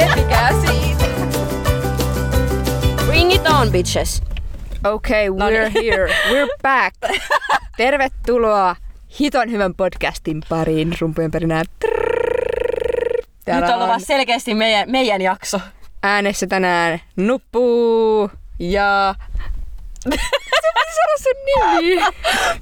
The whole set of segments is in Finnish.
Repikää siitä. Bring it on, bitches. Okay, we're Noniin. here. We're back. Tervetuloa hiton hyvän podcastin pariin. Rumpujen perinään. Täällä Nyt on on luvassa selkeästi meidän, meidän jakso. äänessä tänään Nuppu ja... Se piti sanoa sen nimi.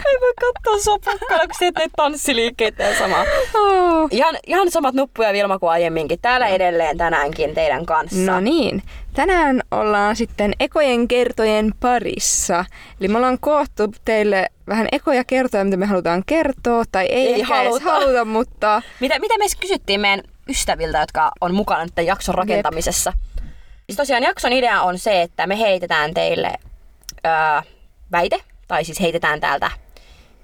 Ei voi katsoa sua pukkana, kun teet näitä tanssiliikkeitä ja samaa. Oh. Ihan, ihan samat Nuppu ja Vilma kuin aiemminkin. Täällä edelleen tänäänkin teidän kanssa. No niin, tänään ollaan sitten ekojen kertojen parissa. Eli me ollaan koottu teille vähän ekoja kertoja, mitä me halutaan kertoa, tai ei, Ei ehkä haluta. haluta, mutta Mitä, mitä me kysyttiin meidän ystäviltä, jotka on mukana tämän jakson rakentamisessa? Siis tosiaan jakson idea on se, että me heitetään teille öö, väite, tai siis heitetään täältä,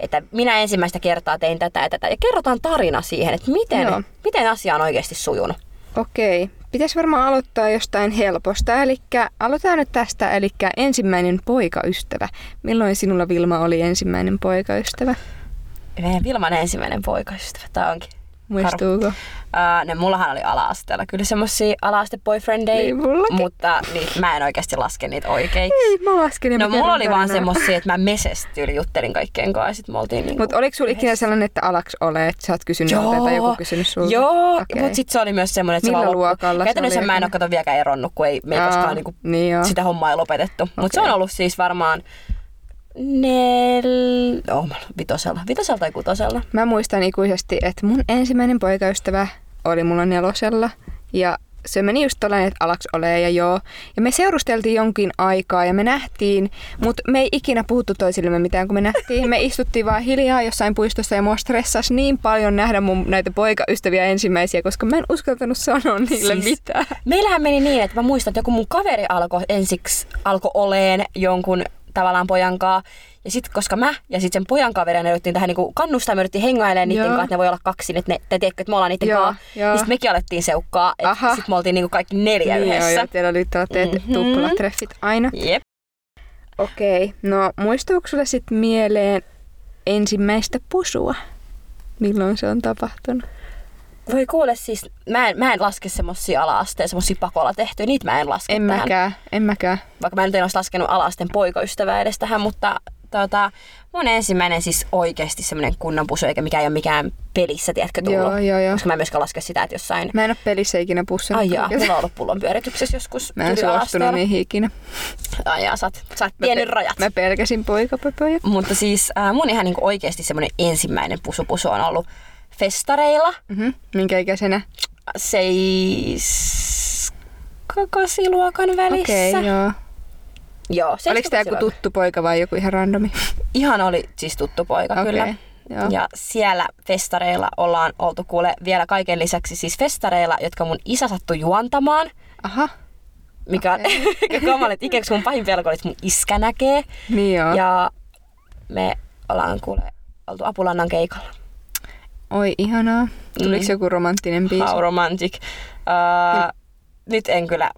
että minä ensimmäistä kertaa tein tätä ja tätä, ja kerrotaan tarina siihen, että miten, Joo. miten asia on oikeasti sujunut. okei. Pitäisi varmaan aloittaa jostain helposta. Eli aloitetaan nyt tästä, eli ensimmäinen poikaystävä. Milloin sinulla Vilma oli ensimmäinen poikaystävä? Meidän Vilman ensimmäinen poikaystävä, tämä onkin. Muistuuko? Uh, ne, mullahan oli ala-asteella kyllä semmosia ala-aste boyfriendeja, Niin, mullakin. mutta niin, mä en oikeasti laske niitä oikein. Ei, mä lasken. No mä mulla oli vaan semmosia, että mä mesesti yli juttelin kaikkien kanssa ja sit me oltiin niinku... Mutta oliko sulla ikinä sellainen, että alaks ole, että sä oot kysynyt Joo, tai joku kysynyt sulta? Joo, okay. mutta sitten se oli myös semmoinen, että se Millä vaan loppui. luokalla se Käytännössä mä en ole kato vieläkään eronnut, kun ei, me ei Aa, koskaan niinku niin sitä hommaa ei lopetettu. Mutta se on ollut siis varmaan nel... Oh, vitosella. Vitosella tai kutosella. Mä muistan ikuisesti, että mun ensimmäinen poikaystävä oli mulla nelosella. Ja se meni just tollainen, että alaks ole ja joo. Ja me seurusteltiin jonkin aikaa ja me nähtiin, mutta me ei ikinä puhuttu toisillemme mitään, kun me nähtiin. Me istuttiin vaan hiljaa jossain puistossa ja mua stressasi niin paljon nähdä mun näitä poikaystäviä ensimmäisiä, koska mä en uskaltanut sanoa niille Siis- mitään. Meillähän meni niin, että mä muistan, että joku mun kaveri alkoi ensiksi alkoi oleen jonkun tavallaan pojankaa. Ja sitten koska mä ja sitten sen pojan kaverin yritettiin tähän niinku kannustaa, me yritettiin hengailemaan niiden Joo. kanssa, että ne voi olla kaksi, että ne, te tiedätkö, että me ollaan niiden Joo, kanssa. joo. Niin sitten mekin alettiin seukkaa, että sitten me oltiin niinku kaikki neljä Niin joo, yhdessä. ja teillä oli tällaiset Mhm. tuplatreffit aina. Jep. Okei, no muistuuko sulle sitten mieleen ensimmäistä pusua? Milloin se on tapahtunut? Voi kuule siis, mä en, mä en laske semmosia ala-asteen, semmosia pakolla tehtyjä, niitä mä en laske En tähän. mäkään, en mäkään. Vaikka mä nyt en olisi laskenut ala-asteen poikaystävää edes tähän, mutta tota, mun ensimmäinen siis oikeasti semmoinen kunnon pusu, eikä mikään ei ole mikään pelissä, tiedätkö, tullut. Joo, joo, joo. Koska mä en myöskään laske sitä, että jossain... Mä en ole pelissä ikinä pussannut. Ai jaa, mulla on ollut pullon pyörityksessä joskus. Mä en suostunut niihin ikinä. Ai jaa, sä oot, sä oot tiennyt pe- rajat. Mä pelkäsin poikapopoja. Mutta siis äh, mun ihan niinku oikeasti semmoinen ensimmäinen pusu-pusu on ollut festareilla. Mm-hmm. Minkä ikäisenä? Seiskakasiluokan välissä. Okei, okay, joo. Joo, Oliko tää joku tuttu poika vai joku ihan randomi? Ihan oli siis tuttu poika Okei, kyllä. joo. Ja siellä festareilla ollaan oltu kuule vielä kaiken lisäksi siis festareilla, jotka mun isä sattui juontamaan. Aha, Mikä on okay. kamalit ikäksi mun pahin pelko oli, että mun iskä näkee. niin joo. Ja... Ja me ollaan kuule oltu Apulannan keikalla. Oi, ihanaa. Tuliko Mm. joku romanttinen biisi? How romantic. Uh, nyt en kyllä,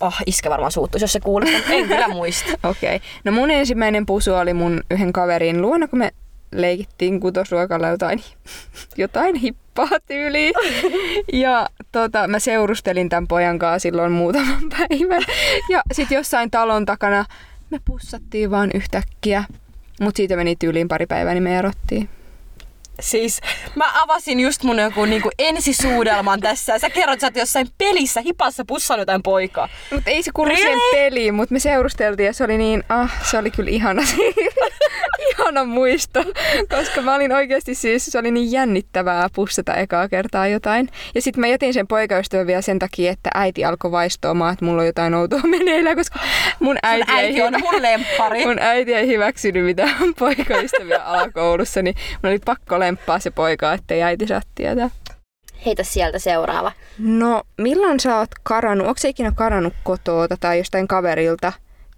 oh, iskä varmaan suuttuisi, jos se mutta en kyllä muista. Okei. Okay. No mun ensimmäinen pusu oli mun yhden kaverin luona, kun me leikittiin kutosluokalla jotain, jotain hippaa tyyliin. Ja tota, mä seurustelin tämän pojan kanssa silloin muutaman päivän. Ja sitten jossain talon takana me pussattiin vaan yhtäkkiä. Mutta siitä meni tyyliin pari päivää, niin me erottiin. Siis mä avasin just mun joku niinku ensisuudelman tässä ja sä kerrot, että sä oot jossain pelissä hipassa pussannut jotain poikaa. Mutta ei se kuulu Really? siihen peliin, mutta me seurusteltiin ja se oli niin, ah, se oli kyllä ihana, ihana muisto, koska mä olin oikeasti siis, se oli niin jännittävää pussata ekaa kertaa jotain. Ja sitten mä jätin sen poikaystävän vielä sen takia, että äiti alkoi vaistoamaan, että mulla on jotain outoa meneillä, koska mun äiti, Sun äiti ei, on mun lemppari. mun äiti ei hyväksynyt mitään poikaystäviä alakoulussa, niin mun oli pakko lemppaa se poika, ettei äiti saa tietää. Heitä sieltä seuraava. No, milloin sä oot karannut? Onko ikinä karannut kotoota tai jostain kaverilta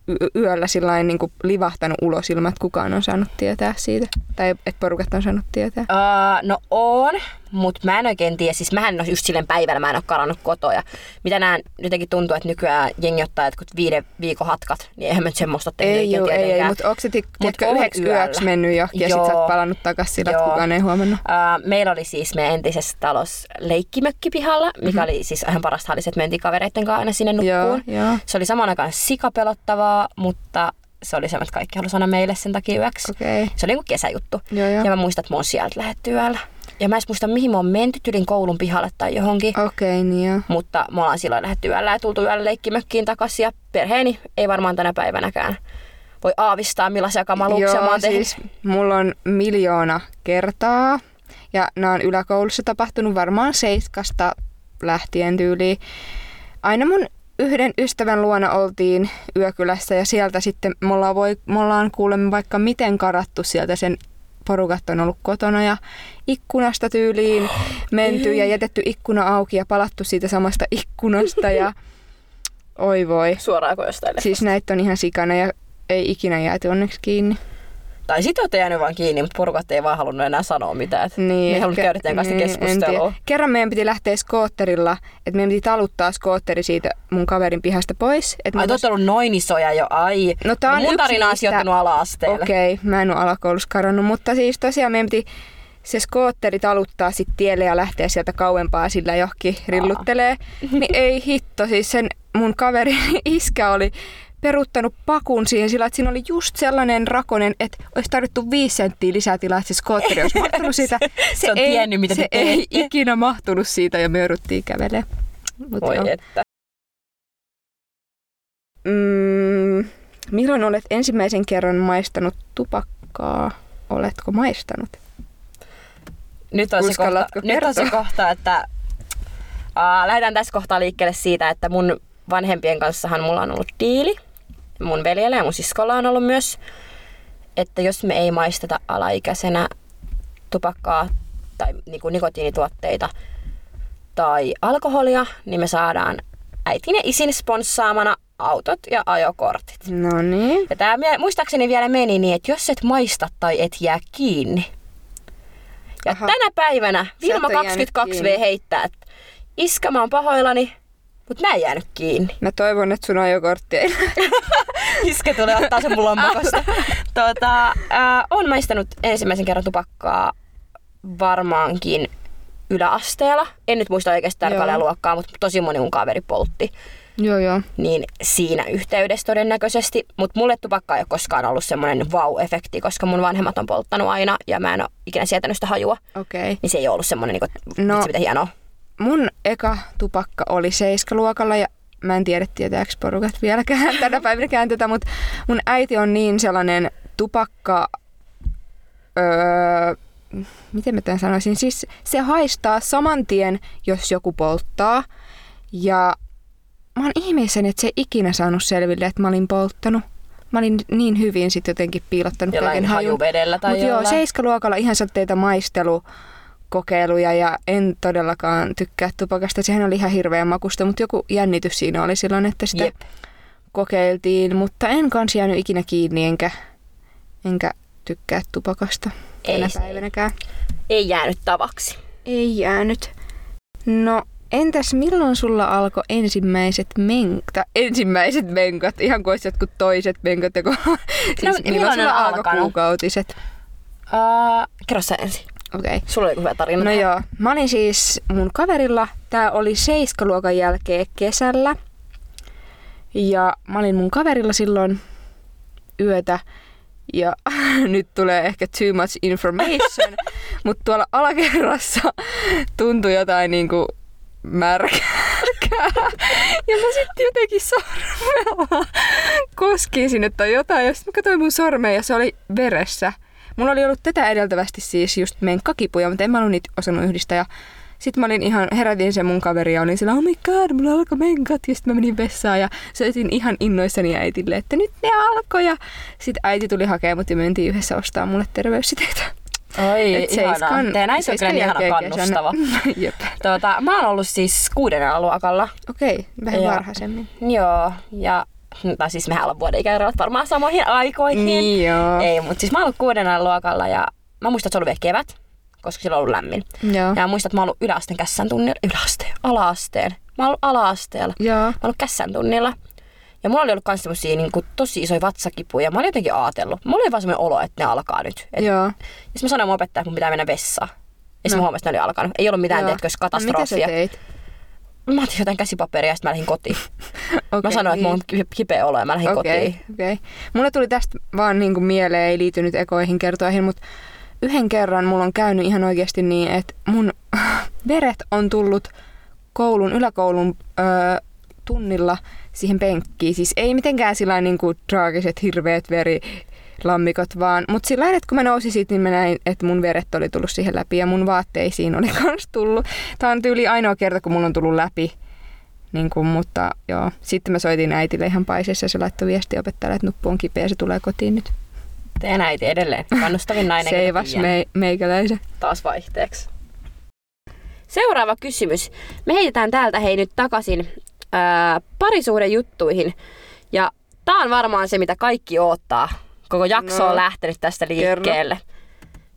y- yöllä sillä niin kuin livahtanut ulos ilman, että kukaan on saanut tietää siitä? Tai että porukat on saanut tietää? Uh, no on, mutta mä en oikein tiedä, siis mähän en ole just silleen päivällä, mä en ole karannut kotoa. Ja mitä näen, jotenkin tuntuu, että nykyään jengi ottaa jotkut viiden viikon hatkat, niin eihän mä nyt semmoista tehnyt Ei, juu, ei, ei, mutta onko se tik- Mut yhdeksi yöllä. yöksi mennyt jo ja sit sä oot palannut takas sillä, että kukaan ei huomannut? Uh, meillä oli siis meidän entisessä talossa leikkimökki pihalla, mikä mm-hmm. oli siis ihan parasta oli se, että mentiin kavereitten kanssa aina sinne nukkuun. Joo, joo. Se oli samaan aikaan sikapelottavaa, mutta se oli semmoinen, että kaikki halusi aina meille sen takia yöksi. Okay. Se oli niinku kesäjuttu. Joo, joo. Ja mä muistan, että mä oon sieltä lähetty yöllä. Ja mä en muista, mihin mä oon menty tylin koulun pihalle tai johonkin. Okei, okay, niin joo. Mutta me ollaan silloin lähdetty yöllä ja tultu yöllä leikkimökkiin takaisin. Ja perheeni ei varmaan tänä päivänäkään voi aavistaa, millaisia kamaluuksia mä Joo, oon tehnyt. siis mulla on miljoona kertaa. Ja nämä on yläkoulussa tapahtunut varmaan seiskasta lähtien tyyliin. Aina mun yhden ystävän luona oltiin yökylässä ja sieltä sitten me ollaan, voi, me ollaan kuulemme vaikka miten karattu sieltä sen porukat on ollut kotona ja ikkunasta tyyliin menty ja jätetty ikkuna auki ja palattu siitä samasta ikkunasta ja oi voi. Suoraan kuin jostain Siis näitä on ihan sikana ja ei ikinä jääty onneksi kiinni. Tai sit olette jäänyt vaan kiinni, mutta porukat ei vaan halunnut enää sanoa mitään. Niin, ne ei halunnut käydä teidän kanssa niin, keskustelua. Kerran meidän piti lähteä skootterilla, että meidän piti taluttaa skootteri siitä mun kaverin pihasta pois. Et Ai, olette ollut noin isoja jo, ai. No, tää on mun tarina on sijoittunut ala-asteelle. Okei, okay, mä en ole alakoulussa karannut, mutta siis tosiaan meidän piti se skootteri taluttaa sit tielle ja lähteä sieltä kauempaa sillä johonkin rilluttelee. Niin ei hitto, siis sen mun kaverin iskä oli peruttanut pakun siihen sillä, että siinä oli just sellainen rakonen, että olisi tarvittu viisi senttiä lisää tilaa, että se skootteri olisi mahtunut siitä. Se on ei, tiennyt, mitä se ei ikinä mahtunut siitä ja me jouduttiin kävelemään. Mut Voi joo. että. Mm, milloin olet ensimmäisen kerran maistanut tupakkaa? Oletko maistanut? Nyt on, se kohta, nyt on se kohta, että uh, lähdetään tässä kohtaa liikkeelle siitä, että mun vanhempien kanssahan mulla on ollut diili. Mun veljellä ja mun siskolla on ollut myös, että jos me ei maisteta alaikäisenä tupakkaa tai niinku nikotiinituotteita tai alkoholia, niin me saadaan äitin ja isin sponssaamana autot ja ajokortit. No niin. Ja tämä muistaakseni vielä meni niin, että jos et maista tai et jää kiinni. Ja Aha. Tänä päivänä Vilma et ole jäänyt 22V kiinni. heittää, että iskä mä oon pahoillani, mutta mä en jäänyt kiinni. Mä toivon, että sun ajokortti ei Iskä tulee ottaa sen mun lompakosta. tuota, äh, on maistanut ensimmäisen kerran tupakkaa varmaankin yläasteella. En nyt muista oikeasti tarkalleen luokkaa, mutta tosi moni mun kaveri poltti. Joo, joo. niin siinä yhteydessä todennäköisesti. Mutta mulle tupakka ei ole koskaan ollut semmoinen vau-efekti, koska mun vanhemmat on polttanut aina ja mä en ole ikinä sietänyt sitä hajua. Okei. Okay. Niin se ei ole ollut semmoinen, niin kuin, no. mitä hienoa. Mun eka tupakka oli seiskaluokalla ja mä en tiedä tietääkö porukat vieläkään tänä päivänäkään tätä, mutta mun äiti on niin sellainen tupakka... Öö, miten mä tämän sanoisin? Siis se haistaa saman tien, jos joku polttaa. Ja mä oon ihmeissäni, että se ei ikinä saanut selville, että mä olin polttanut. Mä olin niin hyvin sitten jotenkin piilottanut Jollain kaiken hajun. hajuvedellä tai Mutta joo, seiskaluokalla ihan satteita maistelukokeiluja ja en todellakaan tykkää tupakasta. Sehän oli ihan hirveän makusta, mutta joku jännitys siinä oli silloin, että sitä Jep. kokeiltiin. Mutta en kans jäänyt ikinä kiinni enkä, enkä tykkää tupakasta Ei tänä päivänäkään. Ei jäänyt tavaksi. Ei jäänyt. No, entäs milloin sulla alkoi ensimmäiset menkat? Ensimmäiset menkat, ihan kuin olisi jotkut toiset menkat. Joko, siis milloin milloin sulla alkoi kuukautiset? Uh, kerro sä ensin. Okei. Okay. Sulla oli hyvä tarina. No joo, mä olin siis mun kaverilla, tää oli seiskaluokan jälkeen kesällä. Ja mä olin mun kaverilla silloin yötä. Ja nyt tulee ehkä too much information, mutta tuolla alakerrassa tuntui jotain niinku märkää. Ja mä sitten jotenkin sormella koskin sinne tai jotain. Ja sitten mä katsoin mun sormea ja se oli veressä. Mulla oli ollut tätä edeltävästi siis just menkkakipuja, mutta en mä ollut niitä osannut yhdistää. Ja sitten mä olin ihan, herätin sen mun kaveri ja olin sillä, oh my god, mulla alkoi menkat. Ja sitten mä menin vessaan ja soitin ihan innoissani äitille, että nyt ne alkoi. Ja sitten äiti tuli hakemaan mut ja me mentiin yhdessä ostaa mulle terveyssiteitä. Oi, Et ihanaa. Teidän äiti on kyllä niin ihana kannustava. Jep. Tuota, mä oon ollut siis kuudennella luokalla. Okei, vähän Ja- varhaisemmin. Joo, ja tai siis mehän ollaan vuoden ikäerot varmaan samoihin aikoihin. Niin joo. Ei, mutta siis mä oon ollut kuudennella luokalla ja mä muistan, että se oli vielä kevät, koska silloin on ollut lämmin. Joo. Ja muistan, että mä oon ollut yläasteen kässän tunnilla, yläasteen, ala-asteen. Mä oon ollut ala-asteella. Joo. Mä oon ollut kässän tunnilla. Ja mulla oli ollut kans semmosia niin tosi isoja vatsakipuja. Mä olin jotenkin ajatellut. Mulla oli vaan semmoinen olo, että ne alkaa nyt. Et, Joo. ja sitten mä sanoin mun opettaja, että mun pitää mennä vessaan. Ja sitten No. mä huomasin, että ne oli alkanut. Ei ollut mitään, tiedätkö, Mitä sä katastrofia. teit? Mä otin jotain käsipaperia ja sitten mä lähdin kotiin. Okay, Mä sanoin, että mulla on ki- kipeä olo ja mä lähdin Okei, kotiin. okei. Mulle tuli tästä vaan niinku mieleen, ei liity nyt ekoihin kertoihin, mutta yhden kerran mulla on käynyt ihan oikeasti niin, että mun veret on tullut koulun, yläkoulun öö, tunnilla siihen penkkiin. Siis ei mitenkään sillä niinku traagiset, hirveät verilammikot, vaan mutta sillä lailla, että kun mä nousin siitä, niin mä näin, että mun veret oli tullut siihen läpi ja mun vaatteisiin oli kans tullut. Tää on tyyli ainoa kerta, kun mulla on tullut läpi. Niin kuin, mutta joo. Sitten mä soitin äitille ihan paisessa ja se laittoi viesti opettajalle, että nuppu on kipeä ja se tulee kotiin nyt. Teidän äiti edelleen. Kannustavin nainen. Seivas me, meikäläisen. taas vaihteeksi. Seuraava kysymys. Me heitetään täältä hei nyt takaisin ää, parisuhdejuttuihin. Ja tää on varmaan se, mitä kaikki odottaa. Koko jakso No, on lähtenyt tästä liikkeelle.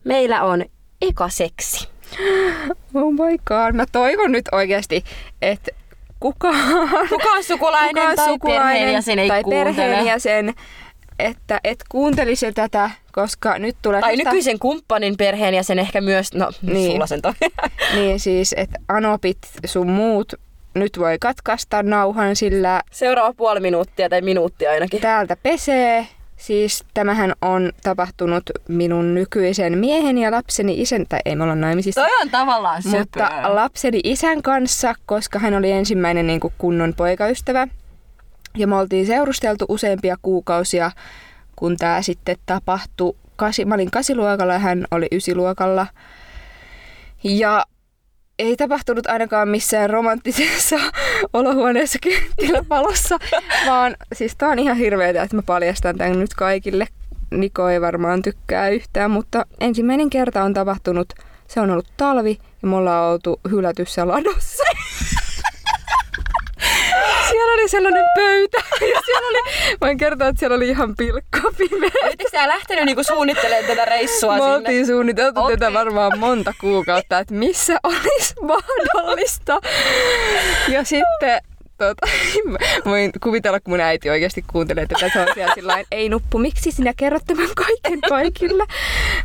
Meillä on eka seksi. Oh my god. Mä toivon nyt oikeasti, että kukaan, Kukaan sukulainen kukaan tai perheenjäsen ei tai perheenjäsen, että et kuuntelisi tätä, koska nyt tulee... Tai tästä- nykyisen kumppanin perheenjäsen ehkä myös, no Niin. niin. sulla sen toi. Niin siis, että anopit sun muut nyt voi katkaista nauhan, sillä Seuraava puoli minuuttia tai minuutti ainakin. täältä pesee. Siis tämähän on tapahtunut minun nykyisen miehen ja lapseni isän, tai ei me olla naimisissa, Toi on tavallaan söpöä. mutta lapseni isän kanssa, koska hän oli ensimmäinen niin kuin kunnon poikaystävä. Ja me oltiin seurusteltu useampia kuukausia, kun tämä sitten tapahtui. Kasi, mä olin kasiluokalla ja hän oli ysiluokalla. Ja ei tapahtunut ainakaan missään romanttisessa olohuoneessa kynttiläpalossa, vaan siis tää on ihan hirveetä, että mä paljastan tämän nyt kaikille. Niko ei varmaan tykkää yhtään, mutta ensimmäinen kerta on tapahtunut, se on ollut talvi ja me ollaan oltu hylätyssä ladossa. Siellä oli sellainen pöytä ja siellä oli, voin kertoa, että siellä oli ihan pilkko pimeä. Oletteko sä lähtenyt niinku suunnittelemaan tätä reissua Me sinne? oltiin suunniteltu Okei. tätä varmaan monta kuukautta, että missä olisi mahdollista. Ja sitten tota, voin kuvitella, kun mun äiti oikeasti kuuntelee tätä, se on siellä sillain, ei nuppu, miksi sinä kerrot tämän kaiken kaikille?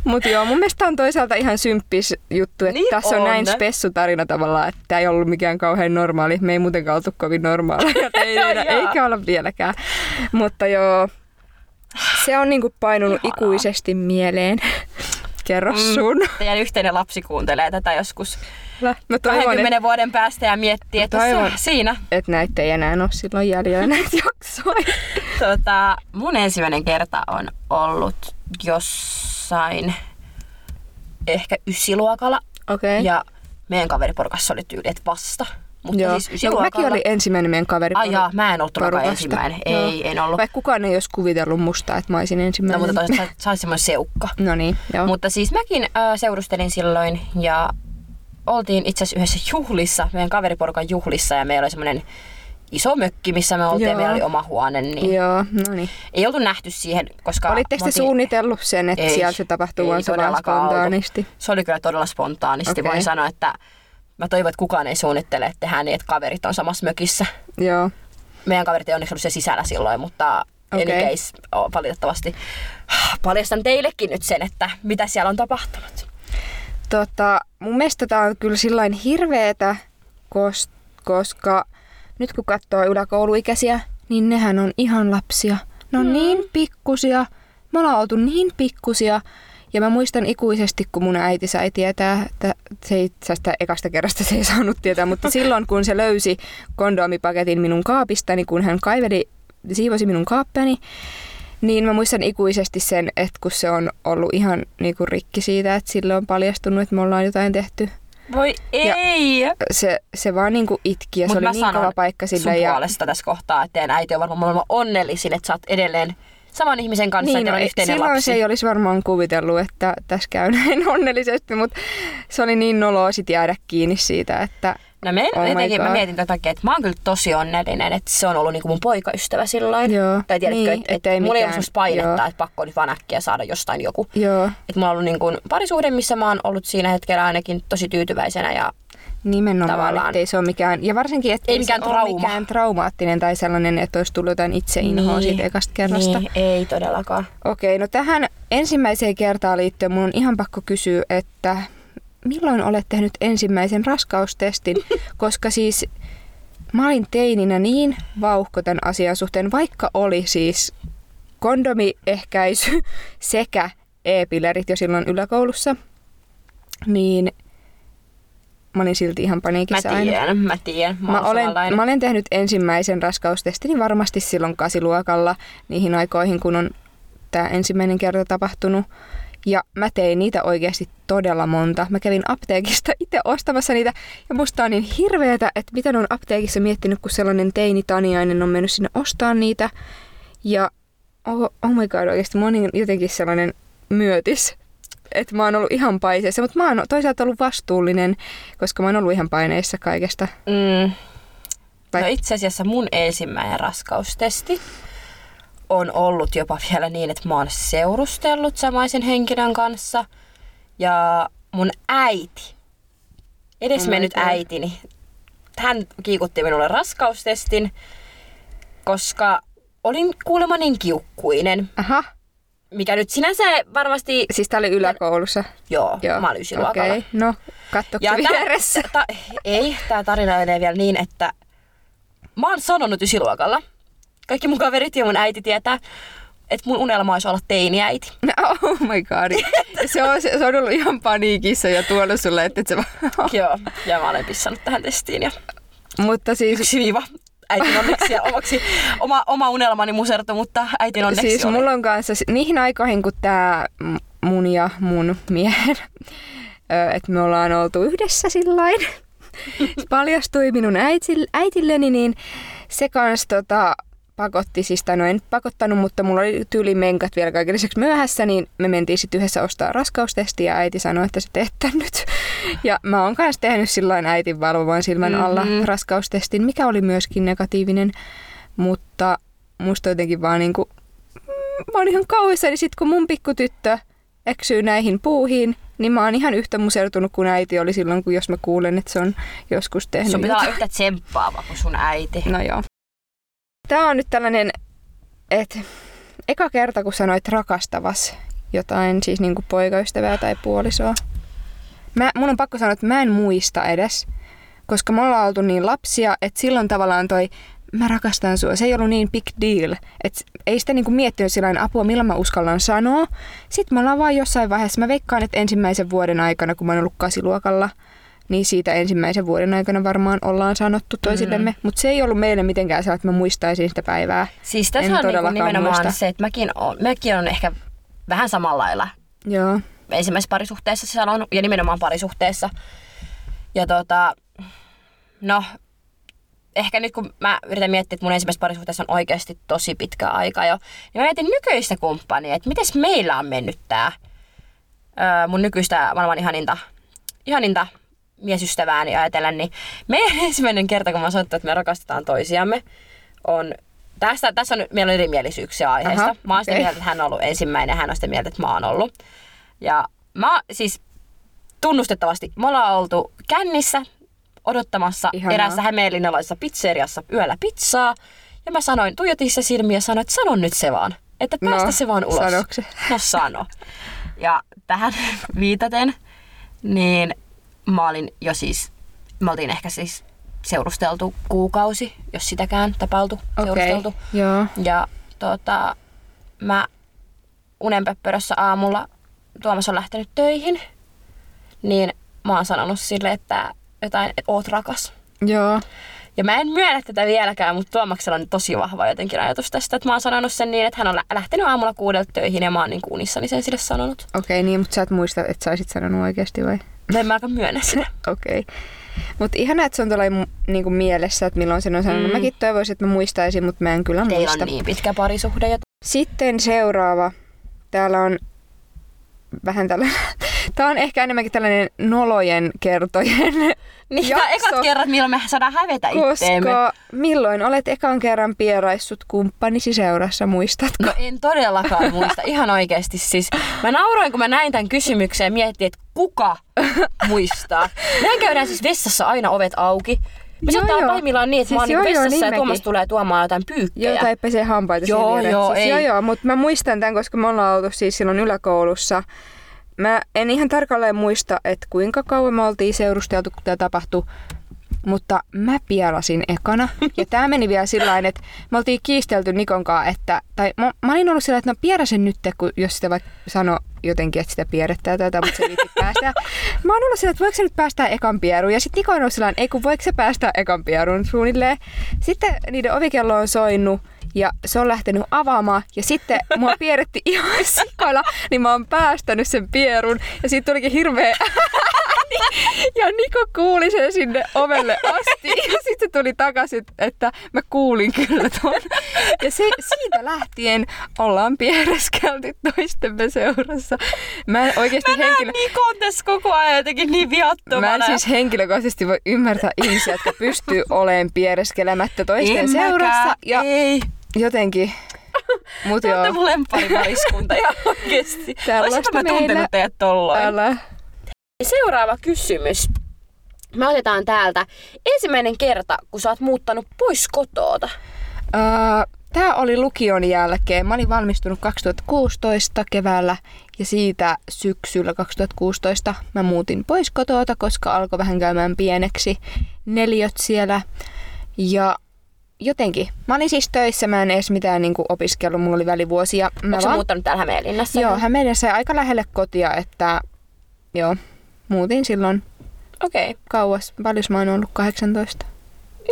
Mutta joo, mun mielestä on toisaalta ihan symppis juttu, että Niin tässä on, on. näin spessu tarina tavallaan, että tämä ei ollut mikään kauhean normaali. Me ei muutenkaan oltu kovin normaaleja teineinä, Joo. eikä olla vieläkään. Mutta joo, se on niinku painunut Ihanaa. ikuisesti mieleen. Kerro sun. Teidän yhteinen lapsi kuuntelee tätä joskus Mä toivon, 20 että vuoden päästä ja miettii, että Toivon. se, siinä. et näitä ei enää ole silloin jäljellä näitä jaksoja. Tota, mun ensimmäinen kerta on ollut jossain ehkä ysiluokalla. Okei. Ja meidän kaveriporukassa oli tyyli, että vasta. Mutta Joo. siis No, ysiluokalla... mäkin olin ensimmäinen meidän kaveri. Ai jaa, mä en ollut todellakaan porukasta. ensimmäinen. Joo. Ei, en ollut. Vaikka kukaan ei olisi kuvitellut musta, että mä olisin No ensimmäinen. mutta toisaalta sä olit semmoinen seukka. No niin, joo. Mutta siis mäkin äh, seurustelin silloin ja oltiin itse asiassa yhdessä juhlissa, meidän kaveriporukan juhlissa ja meillä oli semmoinen iso mökki, missä me oltiin Joo. meillä oli oma huone, niin Joo, no niin. ei oltu nähty siihen, koska... Olitteko te oltiin- suunnitellut sen, että Ei, siellä se tapahtuu ei vaan todellakaan oltu. spontaanisti? Se oli kyllä todella spontaanisti. Okei. Voin sanoa, että mä toivon, että kukaan ei suunnittele, että tehdään niin, että kaverit on samassa mökissä. Joo. Meidän kaverit ei onneksi ollut siellä sisällä silloin, mutta okay. any case, oh, valitettavasti paljastan teillekin nyt sen, että mitä siellä on tapahtunut. Tota, mun mielestä tää on kyllä sillain hirveetä, kos, koska nyt kun katsoo yläkouluikäisiä, niin nehän on ihan lapsia. Ne on mm. niin pikkusia. Me ollaan oltu niin pikkusia. Ja mä muistan ikuisesti, kun mun äiti sai tietää, että se tästä ekasta kerrasta se ei saanut tietää, mutta silloin kun se löysi kondomipaketin minun kaapistani, kun hän kaiveli, siivosi minun kaappeani, niin mä muistan ikuisesti sen, että kun se on ollut ihan niinku rikki siitä, että sille on paljastunut, että me ollaan jotain tehty. Voi ei! Ja Se, se vaan niinku itki ja se oli niin kova paikka sun sille. Ja, puolesta tässä kohtaa, että teidän äiti on varmaan maailman onnellisin, että sä oot edelleen saman ihmisen kanssa, niin, että no, on yhteinen silloin lapsi. se ei olisi varmaan kuvitellut, että tässä käy näin onnellisesti, mutta se oli niin noloa sit jäädä kiinni siitä, että No me, Oh my jotenkin, mä mietin tätä takia, että mä oon kyllä tosi onnellinen, että se on ollut niinku mun poikaystävä silloin. Joo, Tai tiedätkö, niin, että et, ettei mulla ei ole semmoista painetta, joo. että pakko nyt vaan äkkiä saada jostain joku. Joo, Että mulla on ollut niinku parisuhde, missä mä oon ollut siinä hetkellä ainakin tosi tyytyväisenä ja nimenomaan, Tavallaan. ettei se ole mikään, ja varsinkin, että Ei mikään se ole trauma. mikään traumaattinen tai sellainen, että olisi tullut jotain itseinhoa siitä ekasta kerrasta. Niin, ei todellakaan. Okei, no tähän ensimmäiseen kertaan liittyen mun on ihan pakko kysyä, että milloin olet tehnyt ensimmäisen raskaustestin? Koska siis mä olin teininä niin vauhko tämän asian suhteen, vaikka oli siis kondomiehkäisy sekä e-pillerit jo silloin yläkoulussa, niin mä olin silti ihan Mä paniikissa aina. tiedän, mä tiedän. Mä, Mä olen, mä olen tehnyt ensimmäisen raskaustestini varmasti silloin kasiluokalla niihin aikoihin, kun on tämä ensimmäinen kerta tapahtunut. Ja mä tein niitä oikeasti todella monta. Mä kävin apteekista itse ostamassa niitä. Ja musta on niin hirveetä, että mitä ne on apteekissa miettinyt, kun sellainen teini Taniainen on mennyt sinne ostaa niitä. Ja oh, oh my god, oikeasti mä oon niin jotenkin sellainen myötis. Että mä oon ollut ihan paiseessa, mutta mä oon toisaalta ollut vastuullinen, koska mä oon ollut ihan paineissa kaikesta. Mm. Vai- No itse asiassa mun ensimmäinen raskaustesti on ollut jopa vielä niin, että mä oon seurustellut samaisen henkilön kanssa. Ja mun äiti, edes Oh my mennyt God. äitini, hän kiikutti minulle raskaustestin, koska olin kuulemma niin kiukkuinen, Aha, mikä nyt sinänsä varmasti, siis tää oli yläkoulussa. joo, Joo. mä olin ysiluokalla. Okei, no kattoksi Ja vieressä. tä, ta, ei, tämä tarina menee vielä niin, että mä oon sanonut ysiluokalla. Kaikki mun kaverit ja mun äiti tietää, että mun unelma olisi olla teiniäiti. Oh my god. Se on, se on ollut ihan paniikissa ja tuonut sulle, että et se vaan... Joo, ja mä olen pissannut tähän testiin. Ja Mutta siis, yksi viiva. Äitin onneksi ja omaksi, oma, oma unelmani musertu, mutta äitin onneksi siis oli. mulla on kanssa niihin aikoihin, kun tää mun ja mun miehen, että me ollaan oltu yhdessä sillain, se paljastui minun äitille, äitilleni, niin se kans tota, pakotti, siis tai no en pakottanut, mutta mulla oli tyyli menkat vielä kaiken lisäksi myöhässä, niin me mentiin sitten yhdessä ostaa raskaustestiä ja äiti sanoi, että se teettää nyt. Ja mä oon kanssa tehnyt silloin äitin valvovan silmän alla Mhm. raskaustestin, mikä oli myöskin negatiivinen, mutta musta jotenkin vaan niinku, mm, mä oon ihan kauhuissani sit kun mun pikkutyttö eksyy näihin puuhiin, niin mä oon ihan yhtä musertunut kuin äiti oli silloin, kun jos mä kuulen, että se on joskus tehnyt Sun pitää olla yhtä tsemppaava kuin sun äiti. No joo. Tää on nyt tällainen, että eka kerta kun sanoit rakastavas jotain, siis niinku poikaystävää tai puolisoa. Mä, mun on pakko sanoa, että mä en muista edes, koska me ollaan oltu niin lapsia, että silloin tavallaan toi mä rakastan sua, se ei ollut niin big deal. Et ei sitä niinku miettinyt sillä apua, milloin mä uskallan sanoa. Sitten me ollaan vaan jossain vaiheessa, mä veikkaan, että ensimmäisen vuoden aikana, kun mä oon ollut kasiluokalla, niin siitä ensimmäisen vuoden aikana varmaan ollaan sanottu toisillemme. Mm. Mutta se ei ollut meille mitenkään sellainen, että mä muistaisin sitä päivää. Siis En tässä on niinku nimenomaan muista. se, että mäkin on, mäkin on ehkä vähän samalla lailla Joo. Ensimmäisessä parisuhteessa sanonut, ja nimenomaan parisuhteessa. Ja tota, no, ehkä nyt kun mä yritän miettiä, että mun ensimmäisessä parisuhteessa on oikeasti tosi pitkä aika jo, niin mä mietin nykyistä kumppania, että miten meillä on mennyt tää öö, mun nykyistä maailman ihaninta, ihaninta miesystävääni ajatellen, niin meidän ensimmäinen kerta, kun mä sanoin, että me rakastetaan toisiamme, on Tästä, tässä on, nyt- meillä on erimielisyyksiä aiheesta. Aha, mä oon sitä okei. mieltä, että hän on ollut ensimmäinen ja hän on sitä mieltä, että mä oon ollut. Ja mä siis tunnustettavasti, me ollaan oltu kännissä odottamassa Ihanaa. eräässä hämeenlinnalaisessa pizzeriassa yöllä pizzaa. Ja mä sanoin, tuijotin se silmiä ja sanoin, että sano nyt se vaan. Että No, päästä se vaan ulos. sanoiko se? No sano. Ja tähän viitaten, niin mä olin jo siis, me oltiin ehkä siis seurusteltu kuukausi, jos sitäkään tapailtu, Okei. seurusteltu. Joo. Ja tota, mä unenpöppörössä aamulla Tuomas on lähtenyt töihin, niin mä oon sanonut sille, että jotain, että oot rakas. Joo. Ja mä en myönnä tätä vieläkään, mutta Tuomaksella on tosi vahva jotenkin ajatus tästä, että mä oon sanonut sen niin, että hän on lä- lähtenyt aamulla kuudelta töihin ja mä oon niin unissani sen sille sanonut. Okei, niin, mutta sä et muista, että sä olisit sanonut oikeasti vai? Mä en mä alkaa myönnä sitä. Okei. Mutta ihana, että se on tuolla niinku mielessä, että milloin sen on sanonut. Mm. Mäkin toivoisin, että mä muistaisin, mutta mä en kyllä Teillä muista. on niin pitkä parisuhde. Ja... Sitten seuraava. Täällä on vähän tällainen Tämä on ehkä enemmänkin tällainen nolojen kertojen Niin jakso, ekat kerrat, milloin me saadaan hävetä itteemme. koska milloin olet ekan kerran pieraissut kumppanisi seurassa, muistatko? No en todellakaan muista, ihan oikeasti. Siis, mä nauroin, kun mä näin tämän kysymyksen ja miettin, että kuka muistaa. Mehän käydään siis vessassa aina ovet auki. Me Joo, saattaa joo. pahimmillaan niin, että Siis mä oon joo, niinku joo, vessassa niin ja Tuomas tulee tuomaan jotain pyykkejä. Joo, tai pesee hampaita Joo, siinä joo, vieressä. ei. Joo, joo, mutta mä muistan tämän, koska me ollaan oltu siis silloin yläkoulussa. Mä en ihan tarkalleen muista, että kuinka kauan me oltiin seurusteltu, kun tämä tapahtui. Mutta mä pielasin ekana. Ja tämä meni vielä sillä tavalla, että me oltiin kiistelty Nikon kanssa, että... Tai mä, mä olin ollut sillä, että no pierasen nyt, kun jos sitä vaikka sano jotenkin, että sitä pierrettää jotain, mutta se viitti päästä. Mä oon ollut sillä, että voiko se nyt päästää ekan pieruun. Ja sitten Niko on ollut sillä, ei kun voiko se päästää ekan pieruun suunnilleen. Sitten niiden ovikello on soinut ja se on lähtenyt avaamaan. Ja sitten mua pierretti ihan sikana, niin mä oon päästänyt sen pierun. Ja siitä tulikin hirveä ääni. Ja Niko kuuli sen sinne ovelle asti. Ja sitten tuli takaisin, että mä kuulin kyllä ton. Ja se, siitä lähtien ollaan piereskelty toistemme seurassa. Mä en oikeasti Mä henkilö... Nikon tässä koko ajan jotenkin niin viattomana. Mä en siis henkilökohtaisesti voi ymmärtää ihmisiä, jotka pystyy olemaan piereskelemättä toisten En seurassa. mäkään, Ja ei. Jotenkin... Mut Te olette joo, mun lempparipariskunta ihan oikeesti. Oisinko mä tuntenut meillä- teidät tolloin? älä. Seuraava kysymys. Me otetaan täältä. Ensimmäinen kerta, kun sä oot muuttanut pois kotoota. Uh, Tämä oli lukion jälkeen. Mä olin valmistunut 2016 keväällä ja siitä syksyllä 2016 mä muutin pois kotoota, koska alkoi vähän käymään pieneksi neliöt siellä. Ja jotenkin. Mä olin siis töissä, mä en edes mitään niin kuin, opiskellut, mulla oli välivuosi. Ja mä Onko vaan- muuttanut täällä Hämeenlinnassa? Joo, Hämeenlinnassa aika lähelle kotia, että joo, muutin silloin Okei. Okay. kauas. Paljon mä oon ollut 18.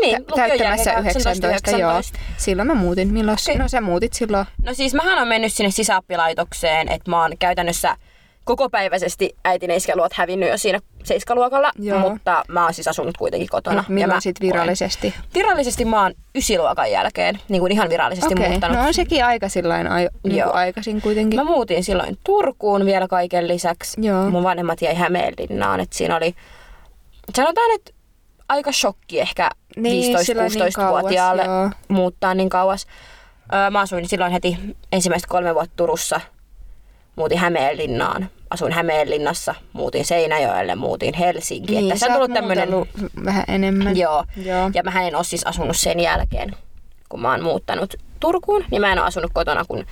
Niin, Tä- täyttämässä jälkeen 19, 19, joo. Silloin mä muutin. Milloin? Okei. No sä muutit silloin. No siis mähän on mennyt sinne sisäoppilaitokseen, että mä oon käytännössä kokopäiväisesti äitin ja iskän luot hävinnyt jo siinä seiskaluokalla, Joo. mutta mä oon siis asunut kuitenkin kotona. No, Ja milloin mä sit koen- virallisesti? Virallisesti mä oon ysiluokan jälkeen, niin kuin ihan virallisesti Okei, muuttanut. no on sekin aika sillain ai, niin aikaisin kuitenkin. Mä muutin silloin Turkuun vielä kaiken lisäksi. Joo. Mun vanhemmat jäi Hämeenlinnaan, että siinä oli, sanotaan, että aika shokki ehkä Niin, silloin niin 15-16-vuotiaalle kauas, muuttaa niin kauas. Öö, Mä asuin silloin heti ensimmäiset kolme vuotta Turussa. Muutin Hämeenlinnaan. Asuin Hämeenlinnassa, muutin Seinäjoelle, muutin Helsinkiin. Niin, tässä on tullut muutellut vähän enemmän. Joo. Joo. Ja mä en ole siis asunut sen jälkeen, kun mä oon muuttanut Turkuun, niin mä en ole asunut kotona kuin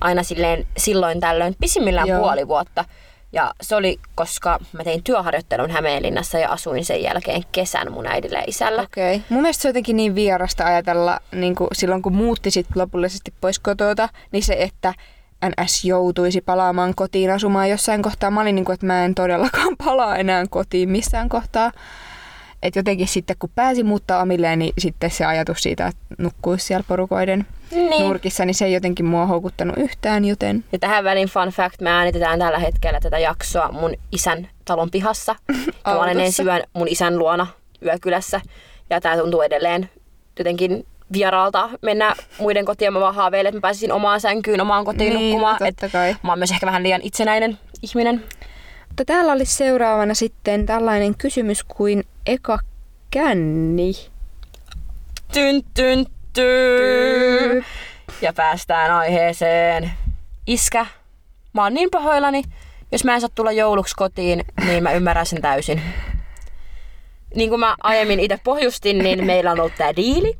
aina silleen, silloin tällöin pisimmillään Joo. puoli vuotta. Ja se oli, koska mä tein työharjoittelun Hämeenlinnassa ja asuin sen jälkeen kesän mun äidillä ja isällä. Okei. Mun mielestä se on jotenkin niin vierasta ajatella, niin kuin silloin kun muutti sit lopullisesti pois kotota, niin se, että NS joutuisi palaamaan kotiin asumaan jossain kohtaa. Mä olin niin kuin, että mä en todellakaan palaa enää kotiin missään kohtaa. Et jotenkin sitten kun pääsi muuttaa omilleen, niin sitten se ajatus siitä, että nukkuisi siellä porukoiden Niin. nurkissa, niin se ei jotenkin mua houkuttanut yhtään, joten Ja tähän väliin fun fact, me äänitetään tällä hetkellä tätä jaksoa mun isän talon pihassa. Mä olen ensi yön mun isän luona yökylässä. Ja tää tuntuu edelleen jotenkin vieraalta mennä muiden kotiin. Mä vaan haaveilen, että mä pääsisin omaan sänkyyn, omaan kotiin Niin, nukkumaan. totta Et kai. Mä oon myös ehkä vähän liian itsenäinen ihminen. Mutta täällä olisi seuraavana sitten tällainen kysymys kuin eka känni. Tyn, tyn, tyn. Ja päästään aiheeseen. Iskä, mä oon niin pahoillani. Jos mä en saa tulla jouluksi kotiin, niin mä ymmärrän sen täysin. Niin kuin mä aiemmin itse pohjustin, niin meillä on ollut tää diili.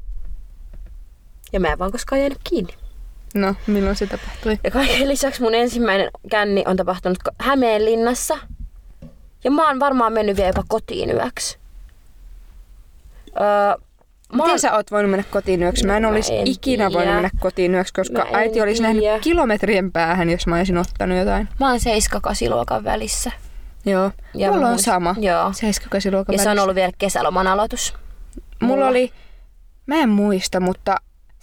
Ja mä en vaan koskaan jäänyt kiinni. No, milloin se tapahtui? Ja kaiken lisäksi mun ensimmäinen känni on tapahtunut Hämeenlinnassa. Ja mä oon varmaan mennyt vielä jopa kotiin yöksi. Öö, mä Miten sä oot voinut mennä kotiin yöksi? Mä en No, mä olisi en ikinä voinut tiedä. mennä kotiin yöksi, koska Mä en äiti olisi tiedä. nähnyt kilometrien päähän, jos mä olisin ottanut jotain. Mä oon 7 luokan välissä. Joo. Ja Mulla on sama. Joo. 7 luokan Ja se on välissä. ollut vielä kesäloman aloitus. Mulla mulla. oli, mä en muista, mutta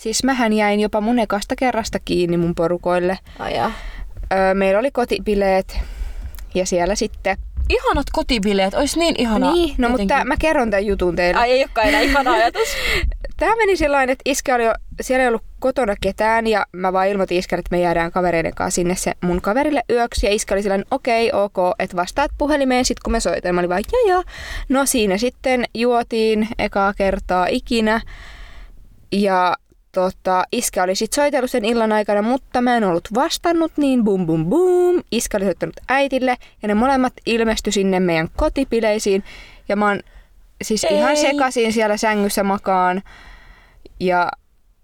siis mähän jäin jopa mun ekasta kerrasta kiinni mun porukoille. Ai jaa. Öö, meillä oli kotibileet ja siellä sitten... Ihanat kotibileet, ois niin ihanaa. niin, no mutta jotenkin. mä kerron tämän jutun teille. Ai ei olekaan enää ihana ajatus. Tämä meni sellainen, että iskä oli jo siellä ei ollut kotona ketään ja mä vaan ilmoitin iskalle, että me jäädään kavereiden kanssa sinne se mun kaverille yöksi. Ja iska oli sellainen, okei, okay, ok, että vastaat puhelimeen sit kun me soitan. Mä olin vaan, joo joo. No siinä sitten juotiin ekaa kertaa ikinä. Ja tota, iskä oli sitten soitellut sen illan aikana, mutta mä en ollut vastannut, niin bum bum bum. Iskä oli soittanut äitille ja ne molemmat ilmesty sinne meidän kotipileisiin. Ja mä oon siis Ei. ihan sekaisin siellä sängyssä makaan. Ja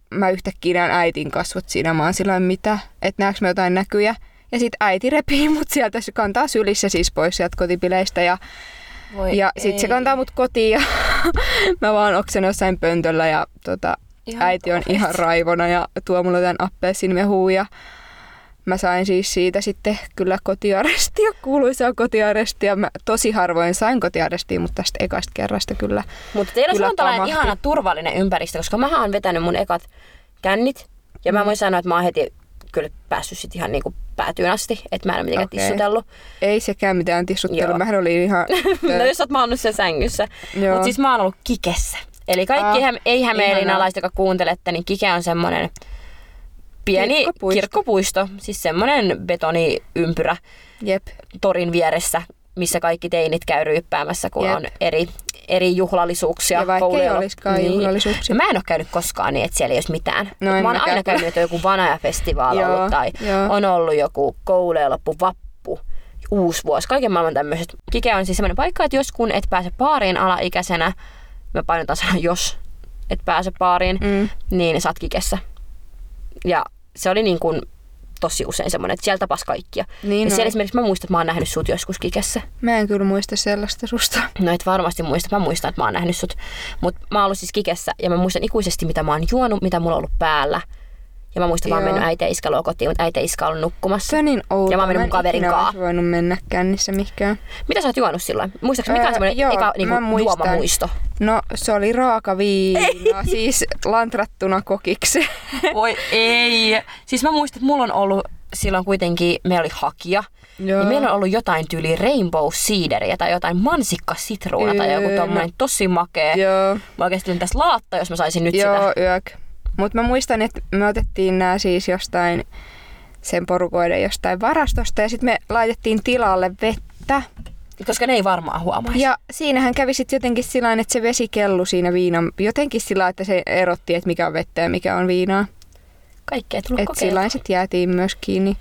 mä yhtäkkiä näen äitin kasvot siinä. Mä oon sillä mitä, että näekö me jotain näkyjä. Ja sitten äiti repii mut sieltä, se kantaa sylissä siis pois sieltä kotipileistä. Ja, Voi ja sitten se kantaa mut kotiin ja mä vaan oksen jossain pöntöllä ja tota, ihan äiti on ihan raivona ja tuo mulle tämän appelsinmehua ja mä sain siis siitä sitten kyllä kotiarestia, kuuluisaa kotiarestia. Mä tosi harvoin sain kotiarestia, mutta tästä ekasta kerrasta kyllä Mutta teillä kyllä on tällainen ihana turvallinen ympäristö, koska mä oon vetänyt mun ekat kännit. Ja mä mm. voin sanoa, että mä oon heti kyllä päässyt sit ihan niinku päätyyn asti, että mä en ole mitenkään okay. tissutellut. Ei sekään mitään tissuttelua, mä olin ihan... no jos oot maannut sen sängyssä. Mutta siis mä oon ollut kikessä. Eli kaikki ah, ei hämeenlinnalaiset, jotka kuuntelette, niin Kike on semmoinen pieni kirkkopuisto. kirkkopuisto, siis semmoinen betoniympyrä Jep. torin vieressä, missä kaikki teinit käy ryyppäämässä, kun Jep. on eri, eri juhlallisuuksia. Ja vaikka ei olisikaan niin. juhlallisuuksia. Mä en ole käynyt koskaan niin, että siellä ei olisi mitään. No mä oon aina käynyt, että joku Vanaja-festivaali ollut tai joo. on ollut joku koululoppu, vappu, uusi vuosi, kaiken maailman tämmöiset. Kike on siis semmoinen paikka, että jos kun et pääse baariin alaikäisenä, mä painotan sanan jos et pääse baariin, mm. niin saat kikessä. Ja se oli niin kuin tosi usein semmoinen, että siellä tapas kaikkia. Niin ja no. siellä esimerkiksi mä muistan, että mä oon nähnyt sut joskus kikessä. Mä en kyllä muista sellaista susta. No et varmasti muista. Mä muistan, että mä oon nähnyt sut. Mutta mä oon ollut siis kikessä ja mä muistan ikuisesti, mitä mä oon juonut, mitä mulla on ollut päällä. Ja mä muistan, että mä oon mennyt äiti ja iska kotiin, mutta äiti ja iska on nukkumassa. Se on niin outo. Ja mä oon mennyt mun kaverin kanssa. voinut mennä kännissä mihinkään. Mitä sä oot juonut silloin? Muistaakseni mikä on semmoinen öö, eka niinku, juomamuisto? No se oli raaka viina, siis lantrattuna kokiksi. Voi ei. Siis mä muistan, että mulla on ollut silloin kuitenkin, me oli hakija. Joo. Niin meillä on ollut jotain tyyli rainbow seederiä tai jotain mansikka sitruuna tai joku tommonen tosi makea. Joo. Mä oikeasti tässä laatta, jos mä saisin nyt Joo, sitä. Joo, Mutta mä muistan, että me otettiin nämä siis jostain sen porukoiden jostain varastosta ja sitten me laitettiin tilalle vettä. Koska ne ei varmaan huomaisi. Ja siinähän kävi sitten jotenkin sillä että se vesi kellu siinä viinan, jotenkin sillä että se erotti, että mikä on vettä ja mikä on viinaa. Kaikkea tullut Et sillä sitten jäätiin myös kiinni.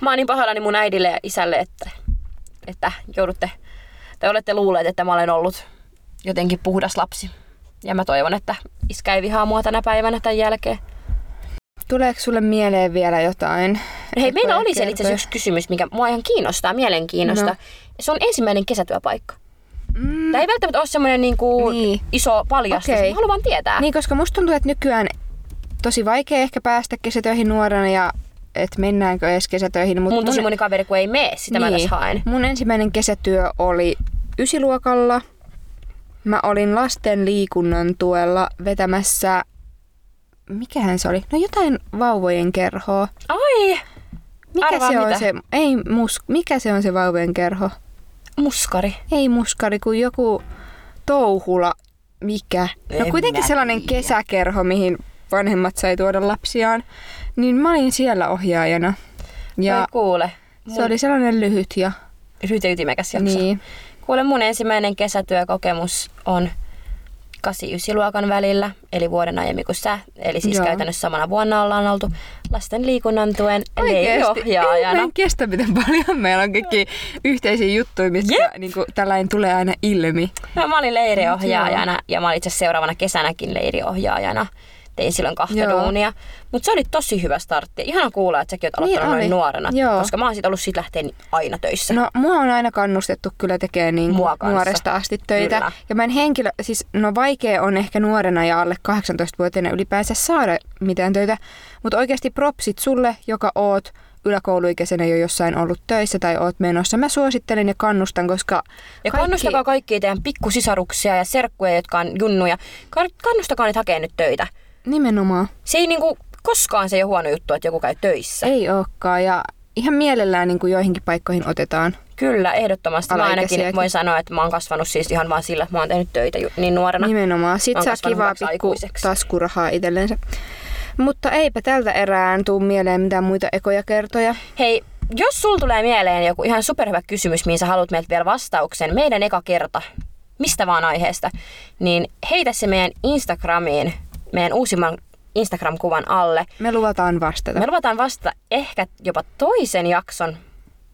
Mä oon niin pahoillani mun äidille ja isälle, että, että joudutte, te olette luulleet, että mä olen ollut jotenkin puhdas lapsi. Ja mä toivon, että iskä ei vihaa mua tänä päivänä tämän jälkeen. Tuleeko sulle mieleen vielä jotain? Hei, meillä oli se itse asiassa yksi kysymys, mikä mua ihan kiinnostaa, mielenkiinnosta. No. Se on ensimmäinen kesätyöpaikka. Mm. Tämä ei välttämättä ole semmoinen niinku niin. iso paljastus, okay. haluan vaan tietää. Niin, koska musta tuntuu, että nykyään tosi vaikea ehkä päästä kesätöihin nuorena ja että mennäänkö edes kesätöihin. Mutta mun tosi moni kaveri, kun ei mene, sitä niin, mä tässä haen. Mun ensimmäinen kesätyö oli ysiluokalla. Mä olin lasten liikunnan tuella vetämässä, mikähän se oli? No jotain vauvojen kerhoa. Ai! Mikä Arvaa se on mitä? se? Ei mus, mikä se on se vauvojen kerho? Muskari. Ei muskari, kuin joku touhula. Mikä? No en no kuitenkin sellainen tiedä. kesäkerho, mihin vanhemmat sai tuoda lapsiaan. Niin mä olin siellä ohjaajana. Ja Oi kuule. Mun... Se oli sellainen lyhyt ja... Lyhyt ja ytimekäs jakso. Niin. Kuule, mun ensimmäinen kesätyökokemus on 8 luokan välillä, eli vuoden aiemmin kuin sä. Eli siis Joo. käytännössä samana vuonna ollaan oltu lasten liikunnan tuen leiriohjaajana. Mä en kestä, miten paljon meillä on kaikki yhteisiä juttuja, mistä yep. niin kuin, tällainen tulee aina ilmi. No, mä olin leiriohjaajana ja mä olin itse seuraavana kesänäkin leiriohjaajana tein silloin kahta Joo. duunia. Mutta se oli tosi hyvä startti. Ihan kuulla, että säkin oot aloittanut niin noin nuorena, Joo. koska mä oon siitä ollut siitä lähteen aina töissä. No mua on aina kannustettu kyllä tekemään niin nuoresta asti töitä. Kyllä. Ja mä en henkilö, siis no vaikea on ehkä nuorena ja alle 18-vuotiaana ylipäänsä saada mitään töitä. Mutta oikeasti propsit sulle, joka oot yläkouluikäisenä jo jossain ollut töissä tai oot menossa. Mä suosittelen ja kannustan, koska Ja kaikki... kannustakaa kaikkia teidän pikkusisaruksia ja serkkuja, jotka on junnuja. Kannustakaa niitä hakemaan nyt töitä. Nimenomaan. Se ei niinku, koskaan se ei ole huono juttu, että joku käy töissä. Ei olekaan ja ihan mielellään niin kuin joihinkin paikkoihin otetaan. Kyllä, ehdottomasti. Mä ainakin voin sanoa, että mä oon kasvanut siis ihan vaan sillä, että mä oon tehnyt töitä niin nuorena. Nimenomaan. Sitten saa kivaa pikku taskurahaa itsellensä. Mutta eipä tältä erään tuu mieleen mitään muita ekoja kertoja. Hei, jos sul tulee mieleen joku ihan superhyvä kysymys, mihin sä haluat meiltä vielä vastauksen, meidän eka kerta, mistä vaan aiheesta, niin heitä se meidän Instagramiin, meidän uusimman Instagram-kuvan alle. Me luvataan vastata. Me luvataan vastata ehkä jopa toisen jakson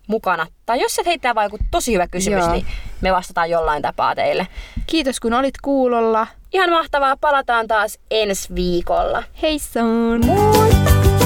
mukana. Tai jos et heittää vaan joku tosi hyvä kysymys, Joo. niin me vastataan jollain tapaa teille. Kiitos kun olit kuulolla. Ihan mahtavaa, palataan taas ensi viikolla. Hei son! Moi!